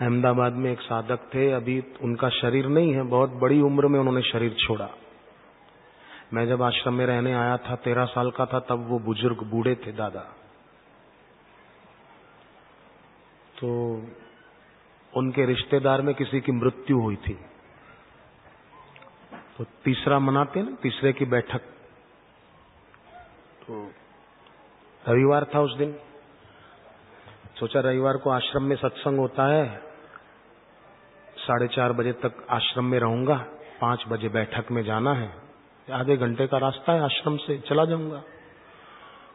अहमदाबाद में एक साधक थे, अभी उनका शरीर नहीं है, बहुत बड़ी उम्र में उन्होंने शरीर छोड़ा। मैं जब आश्रम में रहने आया था, तेरह साल का था, तब वो बुज़ुर्ग बूढ़े थे, दादा। तो उनके रिश्तेदार में किसी की मृत्यु हुई थी। तो तीसरा मनाते ना, तीसरे की बैठक। तो रविवार था उस दिन। सोचा रविवार को आश्रम में सत्संग होता है। साढ़े चार बजे तक आश्रम में रहूँगा। पाँच बजे बैठक में जाना है। आधे घंटे का रास्ता है आश्रम से, चला जाऊँगा।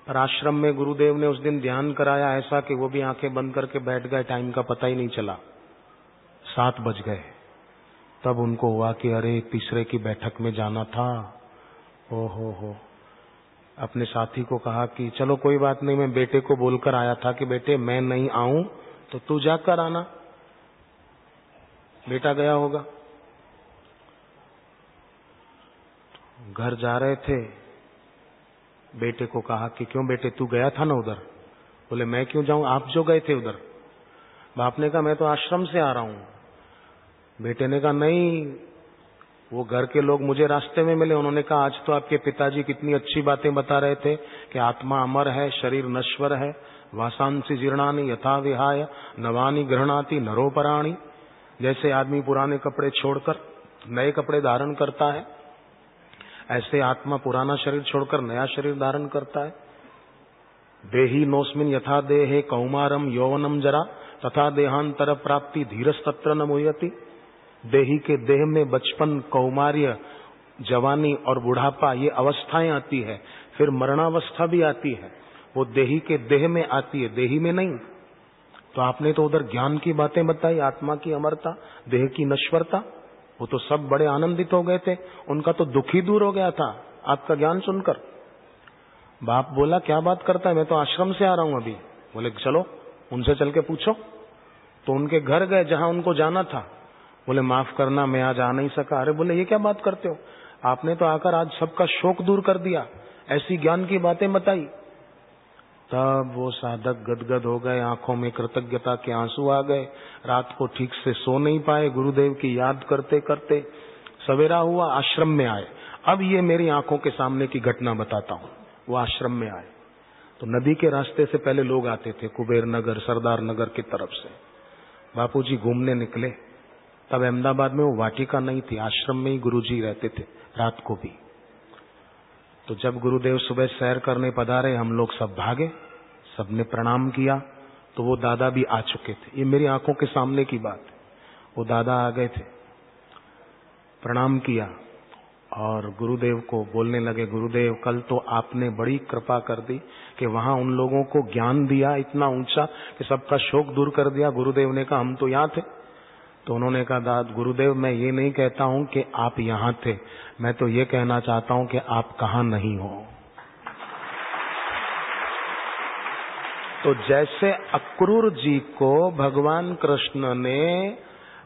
पर आश्रम में गुरुदेव ने उस दिन ध्यान कराया ऐसा कि वो भी आँखें बंद करके बैठ गए, टाइम का पता ही नहीं चला। सात बज गए। तब उनको हुआ कि अरे, तीसरे की बैठक में जाना था। ओ हो हो। अपने साथी को कहा कि चलो कोई बात नहीं, मैं बेटे को बोलकर आया था कि बेटे मैं नहीं आऊँ तो तू जाकर आना। बेटा गया होगा। घर जा रहे थे। बेटे को कहा कि क्यों बेटे, तू गया था ना उधर? बोले, मैं क्यों जाऊँ? आप जो गए थे उधर। बाप ने कहा, मैं तो आश्रम से आ रहा हूँ। बेटे ने कहा, नहीं वो घर के लोग मुझे रास्ते में मिले, उन्होंने कहा, आज तो आपके पिताजी कितनी अच्छी बातें बता रहे थे कि आत्मा अमर है, शरीर नश्वर है, वासांसी जीर्णानी यथा विहाय, नवानी ग्रहणाती नरोपराणी। जैसे आदमी पुराने कपड़े छोड़कर, नए कपड़े धारण करता है, ऐसे आत्मा पुराना शरीर छोड़कर नया शरीर धारण करता है। देही नोस्मिन यथा देहे कौमारम यौवनम जरा, तथा देहांतर प्राप्ति धीरस तत्र न मुयती देही के देह में बचपन, कौमार्य, जवानी और बुढ़ापा, ये अवस्थाएँ आती है। फिर मरणावस्था भी आती है। वो देही के देह में आती है। देही में नहीं। तो आपने तो उधर ज्ञान की बातें बताई, आत्मा की अमरता, देह की नश्वरता। वो तो सब बड़े आनंदित हो गए थे। उनका तो दुख दूर हो गया था, आपका ज्ञान सुनकर। बाप बोला, क्या बात करता है? मैं तो आश्रम से आ रहा हूँ अभी। बोले, चलो, उनसे चल के पूछो। तो उनके घर गए, जहाँ उनको जाना था। बोले, माफ़ करना, मैं आज आ नहीं सका। अरे बोले, ये क्या बात करते हो? आपने तो आकर आज सबका शोक दूर कर दिया। ऐसी ज्ञान की बातें बताई। तब वो साधक गदगद हो गए, आँखों में कृतज्ञता के आँसू आ गए। रात को ठीक से सो नहीं पाए, गुरुदेव की याद करते करते सवेरा हुआ, आश्रम में आए। अब ये मेरी आँखों के सामने की घटना बताता हूँ। वो आश्रम में आए। तो नदी के रास्ते से पहले लोग आते थे, कुबेर नगर, सरदार नगर की तरफ़ से। बापूजी घूमने निकले। तब अहमदाबाद में वो वाटिका नहीं थी, आश्रम में ही गुरुजी रहते थे, रात को भी। तो जब गुरुदेव सुबह सैर करने पधारे, हम लोग सब भागे, सबने प्रणाम किया तो वो दादा भी आ चुके थे। ये मेरी आँखों के सामने की बात है। वो दादा आ गए थे, प्रणाम किया, और गुरुदेव को बोलने लगे, गुरुदेव, कल तो आपने बड़ी कृपा कर दी कि वहाँ उन लोगों को ज्ञान दिया, इतना ऊँचा कि सबका शोक दूर कर दिया। गुरुदेव ने कहा, हम तो यहाँ थे। तो उन्होंने कहा, दाद, गुरुदेव, मैं ये नहीं कहता हूँ कि आप यहाँ थे। मैं तो ये कहना चाहता हूँ कि आप कहा नहीं हो। तो जैसे अक्रूर जी को भगवान कृष्ण ने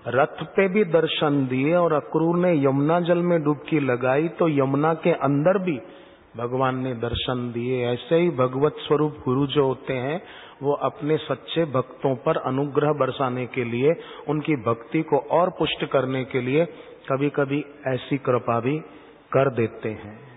रथ पे भी दर्शन दिए और अक्रूर ने यमुना जल में डुबकी लगाई तो यमुना के अंदर भी भगवान ने दर्शन दिए। ऐसे ही भगवत स्वरूप गुरु जो होते हैं, वो अपने सच्चे भक्तों पर अनुग्रह बरसाने के लिए, उनकी भक्ति को और पुष्ट करने के लिए कभी कभी ऐसी कृपा भी कर देते हैं।